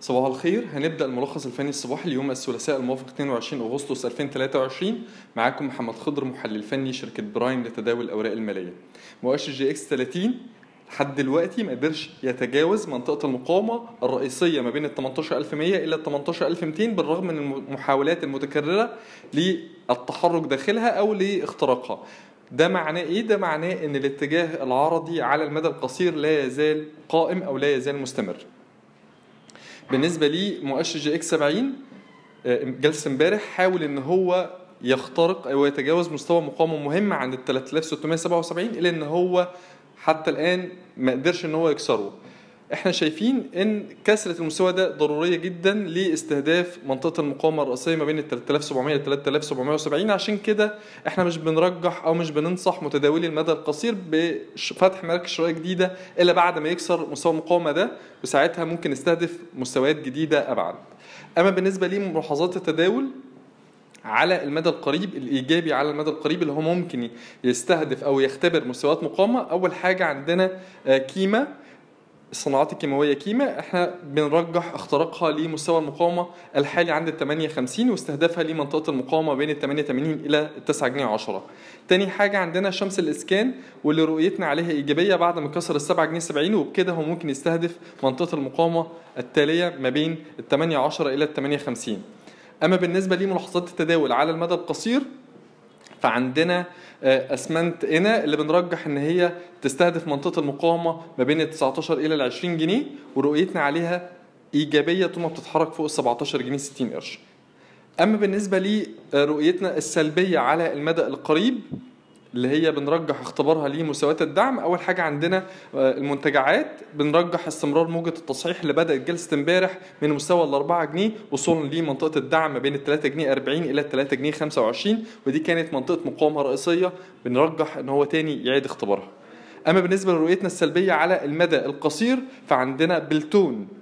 صباح الخير هنبدأ الملخص الفني الصباحي اليوم الثلاثاء الموافق 22 أغسطس 2023 معاكم محمد خضر محلل فني شركة برايم لتداول الأوراق المالية مؤشر EGX 30 لحد دلوقتي ما قدرش يتجاوز منطقة المقاومة الرئيسية ما بين ال 18100 إلى ال 18200 بالرغم من المحاولات المتكررة للتحرك داخلها أو لاختراقها ده معناه إيه؟ ده معناه إن الاتجاه العرضي على المدى القصير لا يزال قائم أو لا يزال مستمر. بالنسبة لي مؤشر EGX 70 آه، جلسة امبارح حاول إن هو يخترق أو يتجاوز مستوى مقاومة مهم عند ال 3677 إلا إن هو حتى الآن ما قدرش إن هو يكسره. إحنا شايفين إن كسرة المستوى ده ضرورية جدا لاستهداف منطقة المقاومة الرئيسية ما بين ال 3700 ل 3770 عشان كده إحنا مش بنرجح أو مش بننصح متداولي المدى القصير بفتح مراكز شرائية جديدة إلا بعد ما يكسر مستوى المقاومة ده وساعتها ممكن نستهدف مستويات جديدة أبعد. أما بالنسبة لملاحظات التداول على المدى القريب الإيجابي على المدى القريب اللي هو ممكن يستهدف أو يختبر مستويات مقاومة أول حاجة عندنا آه، كيما الصناعات الكيماوية كيما إحنا بنرجح اختراقها لمستوى المقاومة الحالي عند ال 58 واستهدافها لمنطقة المقاومة بين ال 88 إلى ال 9 جنيه 10 تاني حاجة عندنا شمس الإسكان واللي رؤيتنا عليها إيجابية بعد ما كسر ال 7 جنيه 70 وبكده هو ممكن يستهدف منطقة المقاومة التالية ما بين ال 8 10 إلى ال 58 أما بالنسبة لملاحظات التداول على المدى القصير فعندنا آه، أسمنت أنا اللي بنرجح إن هي تستهدف منطقة المقاومة ما بين ال 19 إلى ال 20 جنيه ورؤيتنا عليها إيجابية طول ما بتتحرك فوق ال 17 جنيه 60 قرش. أما بالنسبة لرؤيتنا السلبية على المدى القريب اللي هي بنرجح اختبارها لمستويات الدعم. أول حاجة عندنا آه، المنتجعات. بنرجح استمرار موجة التصحيح اللي بدات جلسه امبارح من مستوى ال 4 جنيه وصولا لمنطقه الدعم بين ال 3 جنيه 40 إلى ال 3 جنيه 25 ودي كانت منطقة مقاومة رئيسية. بنرجح إن هو تاني يعيد اختبارها. أما بالنسبة لرؤيتنا السلبية على المدى القصير فعندنا بلتون.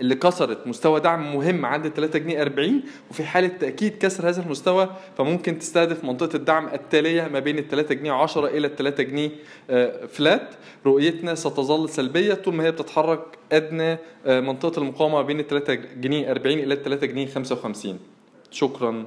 اللي كسرت مستوى دعم مهم عند 3 جنيه 40 وفي حالة تأكيد كسر هذا المستوى فممكن تستهدف منطقة الدعم التالية ما بين ال 3 جنيه 10 إلى ال 3 جنيه آه، فلات رؤيتنا ستظل سلبية طول ما هي بتتحرك أدنى آه، منطقة المقاومة ما بين ال 3 جنيه 40 إلى ال 3 جنيه 55 شكرا.